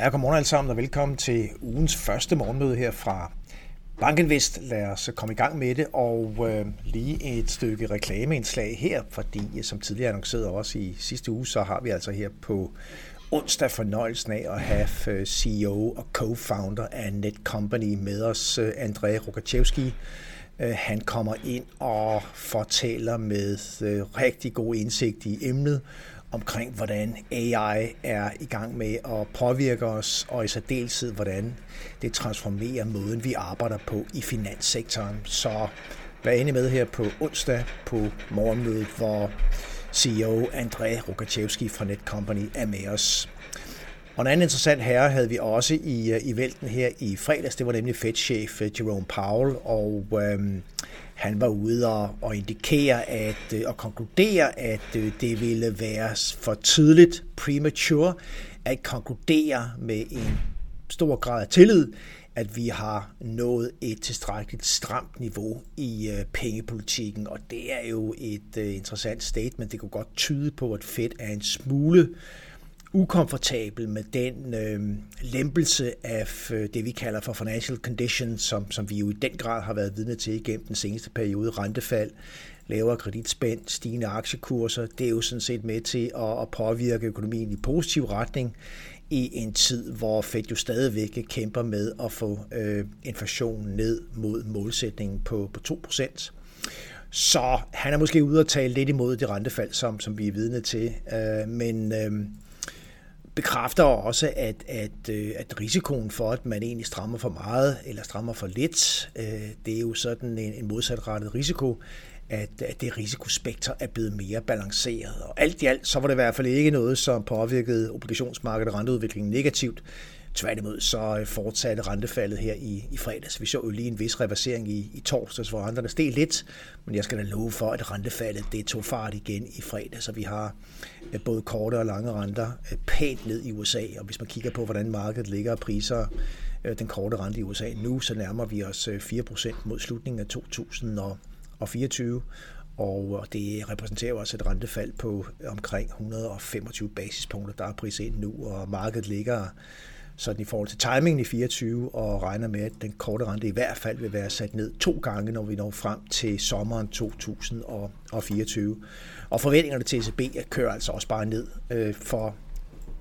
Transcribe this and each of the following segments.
Ja, godmorgen alle sammen og velkommen til ugens første morgenmøde her fra Bankinvest. Lad os komme i gang med det, og øh, lige et stykke reklameindslag her, fordi øh, som tidligere annonceret også i sidste uge, så har vi altså her på onsdag fornøjelsen af at have øh, CEO og co-founder af Netcompany med os, øh, André Rokachevski. Han kommer ind og fortæller med rigtig god indsigt i emnet, omkring, hvordan AI er i gang med at påvirke os, og i særdeleshed, hvordan det transformerer måden, vi arbejder på i finanssektoren. Så vær inde med her på onsdag på morgenmødet, hvor CEO André Rokachevski fra Netcompany er med os. Og en anden interessant herre havde vi også i, øh, i vælten her i fredags, det var nemlig Fed-chef øh, Jerome Powell, og øhm, han var ude og, og indikere at, øh, og konkludere, at øh, det ville være for tidligt, premature, at konkludere med en stor grad af tillid, at vi har nået et tilstrækkeligt stramt niveau i øh, pengepolitikken, og det er jo et øh, interessant statement. Det kunne godt tyde på, at Fed er en smule øh, ukomfortabel med den øh, lempelse af øh, det, vi kalder for financial conditions, som, som vi jo i den grad har været vidne til igennem den seneste periode. Rentefald, lavere kreditspænd, stigende aktiekurser, det er jo sådan set med til at, at påvirke økonomien i positiv retning i en tid, hvor Fed jo stadigvæk kæmper med at få øh, inflationen ned mod målsætningen på, på 2%. Så han er måske ude at tale lidt imod det rentefald, som, som vi er vidne til. Øh, men øh, bekræfter også, at, at, øh, at risikoen for, at man egentlig strammer for meget eller strammer for lidt, øh, det er jo sådan en, en modsatrettet risiko, at, at det risikospekter er blevet mere balanceret. Og alt i alt, så var det i hvert fald ikke noget, som påvirkede obligationsmarkedet og renteudviklingen negativt. Tværtimod så øh, fortsatte rentefaldet her i, i fredags. Vi så jo lige en vis reversering i, i torsdags, hvor renterne steg lidt, men jeg skal da love for, at rentefaldet det tog fart igen i fredag, så vi har øh, både korte og lange renter øh, pænt ned i USA, og hvis man kigger på, hvordan markedet ligger og priser den korte rente i USA nu, så nærmer vi os 4% mod slutningen af 2024, og det repræsenterer også et rentefald på omkring 125 basispunkter, der er priset ind nu, og markedet ligger sådan i forhold til timingen i 24, og regner med, at den korte rente i hvert fald vil være sat ned to gange, når vi når frem til sommeren 2024. Og forventningerne til ECB øh, kører altså også bare ned, øh, for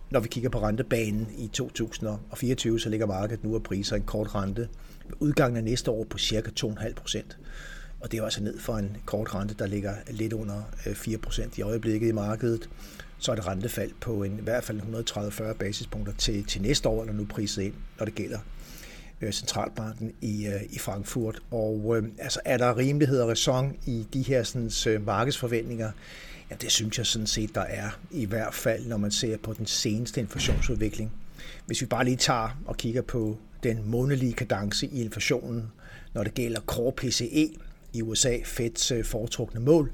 når vi kigger på rentebanen i 2024, så ligger markedet nu og priser en kort rente udgangen af næste år på cirka 2,5 procent. Og det er altså ned for en kort rente, der ligger lidt under øh, 4% i øjeblikket i markedet så er det rentefald på en, i hvert fald 130-40 basispunkter til, til næste år, eller nu priset ind, når det gælder øh, centralbanken i, øh, i Frankfurt. Og øh, altså, er der rimelighed og ræson i de her sådan, markedsforventninger? Ja, det synes jeg sådan set, der er, i hvert fald når man ser på den seneste inflationsudvikling. Hvis vi bare lige tager og kigger på den månedlige kadence i inflationen, når det gælder core PCE i USA, Feds øh, foretrukne mål,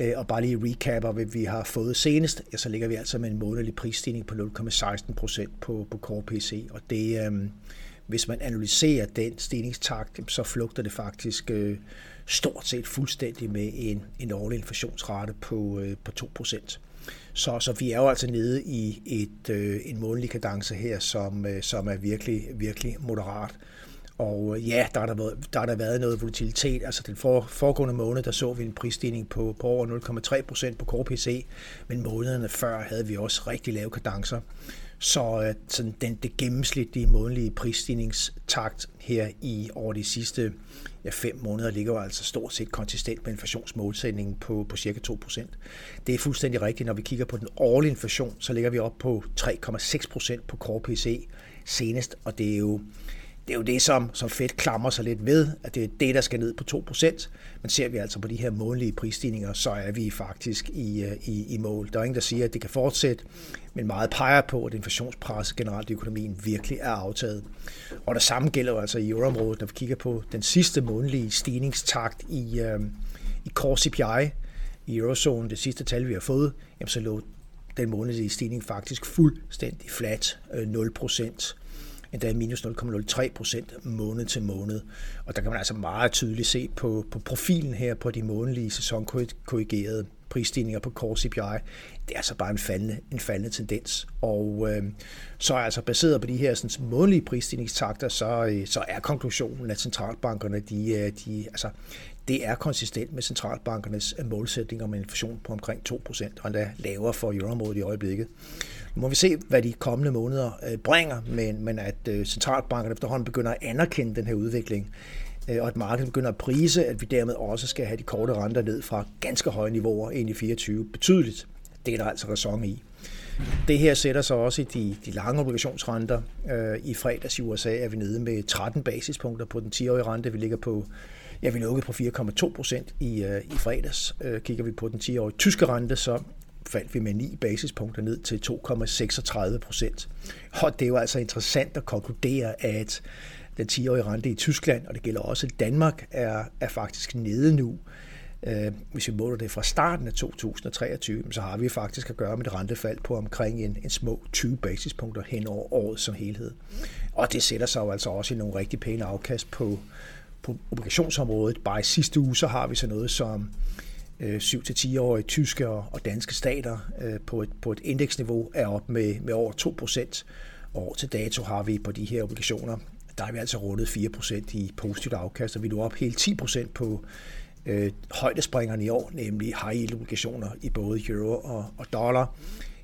øh, og bare lige recapper, hvad vi har fået senest, ja, så ligger vi altså med en månedlig prisstigning på 0,16 procent på, på Core PC. Og det, øh, hvis man analyserer den stigningstakt, så flugter det faktisk øh, stort set fuldstændig med en, en årlig inflationsrate på, øh, på 2 procent. Så, så vi er jo altså nede i et, øh, en månedlig kadence her, som, øh, som er virkelig, virkelig moderat. Og øh, ja, der har der, været, der har der været noget volatilitet. Altså den for, foregående måned, der så vi en prisstigning på, på over 0,3 procent på KPC, men månederne før havde vi også rigtig lave kadencer. Så øh, sådan den, det gennemsnitlige månedlige prisstigningstakt her i over de sidste ja, fem måneder ligger jo altså stort set konsistent med inflationsmålsætningen på, på cirka 2%. Det er fuldstændig rigtigt. Når vi kigger på den årlige inflation, så ligger vi op på 3,6% på Core PC senest, og det er jo det er jo det, som, som Fed klamrer sig lidt ved, at det er det, der skal ned på 2%. Men ser vi altså på de her månedlige prisstigninger, så er vi faktisk i, øh, i, i mål. Der er ingen, der siger, at det kan fortsætte, men meget peger på, at inflationspres generelt i økonomien virkelig er aftaget. Og det samme gælder jo altså i euroområdet, når vi kigger på den sidste månedlige stigningstakt i, øh, i core CPI i eurozonen, det sidste tal, vi har fået, jamen så lå den månedlige stigning faktisk fuldstændig flat, 0 øh, procent endda minus 0,03 procent måned til måned. Og der kan man altså meget tydeligt se på, på profilen her på de månedlige sæsonkorrigerede prisstigninger på core CPI. Det er altså bare en faldende, en faldende tendens. Og øh, så er altså baseret på de her sådan, månedlige prisstigningstakter, så, øh, så er konklusionen, at centralbankerne, de, øh, de, altså, det er konsistent med centralbankernes øh, målsætning om en inflation på omkring 2%, og endda lavere for euroområdet i øjeblikket. Nu må vi se, hvad de kommende måneder øh, bringer, men, men at centralbankerne efterhånden begynder at anerkende den her udvikling, Øh, og at markedet begynder at prise, at vi dermed også skal have de korte renter ned fra ganske høje niveauer ind i 24 betydeligt. Det er der altså ræson i. Det her sætter sig også i de, de lange obligationsrenter. Øh, I fredags i USA er vi nede med 13 basispunkter på den 10-årige rente. Vi ligger på Ja, vi lukkede på 4,2 procent i, øh, i fredags. Kigger vi på den 10-årige tyske rente, så faldt vi med 9 basispunkter ned til 2,36 procent. Og det er jo altså interessant at konkludere, at den 10-årige rente i Tyskland, og det gælder også Danmark, er, er faktisk nede nu. Øh, hvis vi måler det fra starten af 2023, så har vi faktisk at gøre med et rentefald på omkring en, en små 20 basispunkter hen over året som helhed. Og det sætter sig jo altså også i nogle rigtig pæne afkast på, på obligationsområdet. Bare i sidste uge, så har vi så noget som Øh, 7-10-årige tyske og danske stater øh, på et, på et indeksniveau er op med, med over 2%. Og til dato har vi på de her obligationer, der har vi altså rundet 4% i positivt afkast, og vi er nu op helt 10% på øh, højdespringerne i år, nemlig high yield obligationer i både euro og, og dollar.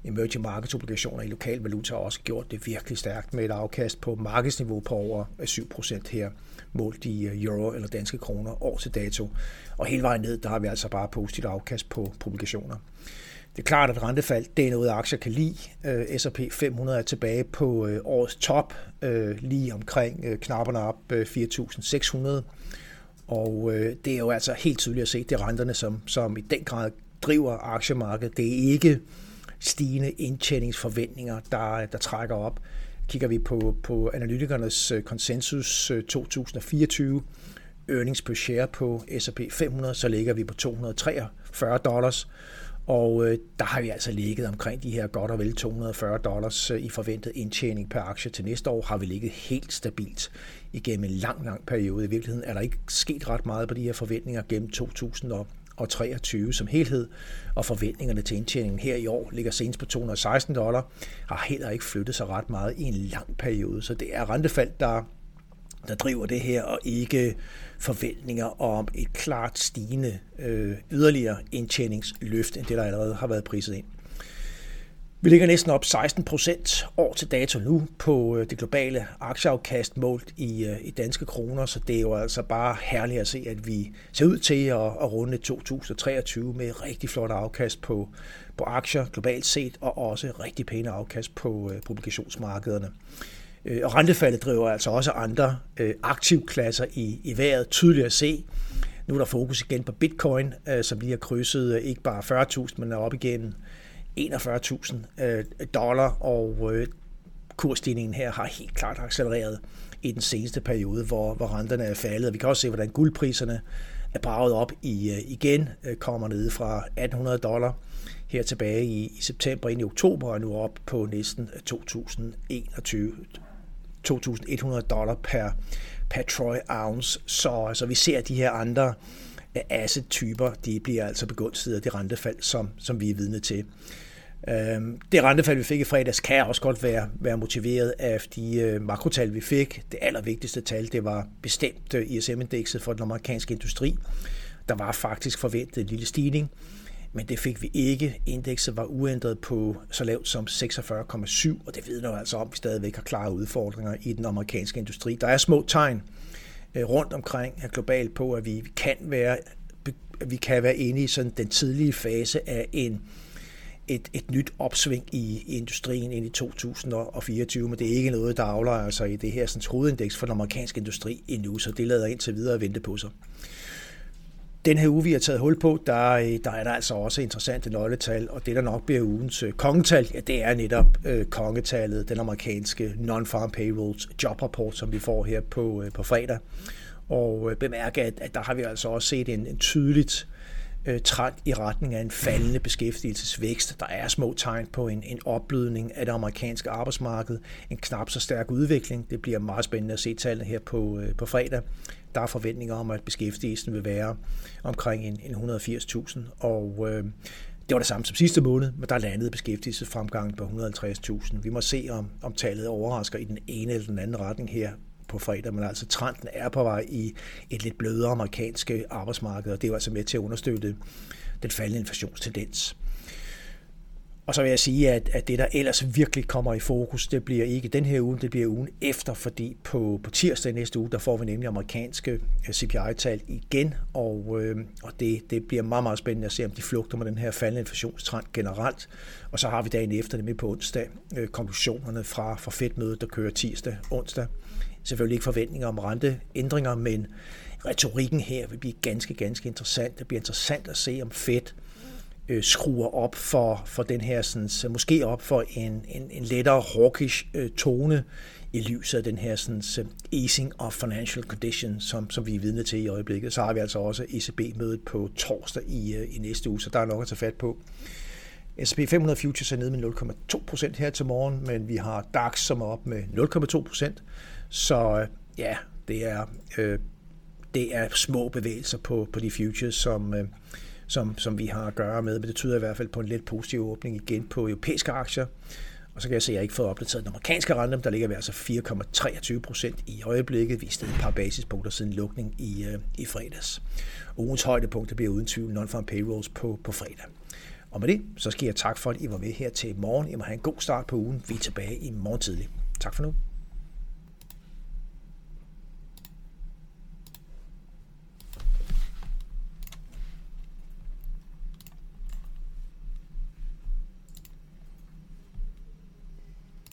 Emerging markets obligationer i lokal valuta har også gjort det virkelig stærkt med et afkast på markedsniveau på over 7% her målt i øh, euro eller danske kroner år til dato. Og hele vejen ned, der har vi altså bare positivt afkast på publikationer. Det er klart, at rentefald det er noget, aktier kan lide. Øh, S&P 500 er tilbage på øh, årets top, lige omkring knapperne op 4.600. Og det er jo altså helt tydeligt at se, det er renterne, som, som i den grad driver aktiemarkedet. Det er ikke stigende indtjeningsforventninger, der, der trækker op. Kigger vi på, på analytikernes øh, konsensus øh, 2024, earnings per share på S&P 500, så ligger vi på 243 dollars. Og øh, der har vi altså ligget omkring de her godt og vel 240 dollars i forventet indtjening per aktie til næste år, har vi ligget helt stabilt igennem en lang, lang periode. I virkeligheden er der ikke sket ret meget på de her forventninger gennem 2000 og og 23 som helhed, og forventningerne til indtjeningen her i år ligger senest på 216 dollar, har heller ikke flyttet sig ret meget i en lang periode. Så det er rentefald, der, der driver det her, og ikke forventninger om et klart stigende øh, yderligere indtjeningsløft, end det, der allerede har været priset ind. Vi ligger næsten op 16 procent år til dato nu på øh, det globale aktieafkast målt i, øh, i danske kroner, så det er jo altså bare herligt at se, at vi ser ud til at, at runde 2023 med rigtig flot afkast på, på aktier globalt set, og også rigtig pæne afkast på øh, publikationsmarkederne. Øh, og rentefaldet driver altså også andre øh, aktivklasser i, i vejret tydeligt at se. Nu er der fokus igen på bitcoin, øh, som lige har krydset øh, ikke bare 40.000, men er op igen 41.000 øh, dollar, og øh, kursstigningen her har helt klart accelereret i den seneste periode, hvor, hvor renterne er faldet. Vi kan også se, hvordan guldpriserne er braget op i, øh, igen, øh, kommer ned fra 1800 dollar her tilbage i, i september ind i oktober, og nu op på næsten 2021 2.100 dollar per, per troy ounce. Så altså, vi ser de her andre øh, asset-typer, de bliver altså begunstiget af det rentefald, som, som vi er vidne til. Øhm, det rentefald, vi fik i fredags, kan også godt være, være motiveret af de øh, makrotal, vi fik. Det allervigtigste tal, det var bestemt øh, ISM-indekset for den amerikanske industri. Der var faktisk forventet en lille stigning, men det fik vi ikke. Indekset var uændret på så lavt som 46,7, og det vidner altså om, at vi stadigvæk har klare udfordringer i den amerikanske industri. Der er små tegn øh, rundt omkring globalt på, at vi kan være, at vi kan være inde i sådan den tidlige fase af en et, et nyt opsving i, i industrien ind i 2024, men det er ikke noget, der aflejer sig altså i det her sådan, hovedindeks for den amerikanske industri endnu, så det lader indtil videre at vente på sig. Den her uge, vi har taget hul på, der, øh, der er der altså også interessante nøgletal, og det, der nok bliver ugens øh, kongetal, ja, det er netop øh, kongetallet, den amerikanske non-farm payrolls jobrapport, som vi får her på, øh, på fredag. Og øh, bemærke, at, at der har vi altså også set en, en tydeligt øh, Øh, trend i retning af en faldende beskæftigelsesvækst. Der er små tegn på en, en opblødning af det amerikanske arbejdsmarked, en knap så stærk udvikling. Det bliver meget spændende at se tallene her på, øh, på fredag. Der er forventninger om, at beskæftigelsen vil være omkring en, en 180.000, og øh, det var det samme som sidste måned, men der landede beskæftigelsesfremgangen på 150.000. Vi må se, om, om tallet overrasker i den ene eller den anden retning her på fredag, men altså trenden er på vej i et lidt blødere amerikanske arbejdsmarked, og det er jo altså med til at understøtte den faldende inflationstendens. Og så vil jeg sige, at, at det, der ellers virkelig kommer i fokus, det bliver ikke den her uge, det bliver ugen efter, fordi på, på tirsdag næste uge, der får vi nemlig amerikanske øh, CPI-tal igen, og, øh, og det, det bliver meget, meget spændende at se, om de flugter med den her faldende inflationstrend generelt. Og så har vi dagen efter, nemlig på onsdag, øh, konklusionerne fra, fra Fed-mødet, der kører tirsdag, onsdag. Selvfølgelig ikke forventninger om renteændringer, men retorikken her vil blive ganske, ganske interessant. Det bliver interessant at se, om Fed øh, skruer op for, for den her, sådan, så måske op for en, en, en lettere hawkish øh, tone i lyset af den her sådan, så easing of financial condition, som, som vi er vidne til i øjeblikket. Så har vi altså også ECB-mødet på torsdag i, øh, i næste uge, så der er nok at tage fat på. S&P 500 Futures er nede med 0,2 procent her til morgen, men vi har DAX, som er op med 0,2 procent. Så øh, ja, det er, øh, det er små bevægelser på, på de futures, som, øh, som, som vi har at gøre med, men det tyder i hvert fald på en lidt positiv åbning igen på europæiske aktier. Og så kan jeg se, at jeg ikke fået opdateret den amerikanske rente, der ligger vi altså 4,23 procent i øjeblikket. Vi er stedet et par basispunkter siden lukning i, øh, i fredags. Ugens højdepunkt bliver uden tvivl non-farm payrolls på, på fredag. Og med det, så skal jeg tak for, at I var med her til morgen. I må have en god start på ugen. Vi er tilbage i morgen tidlig. Tak for nu.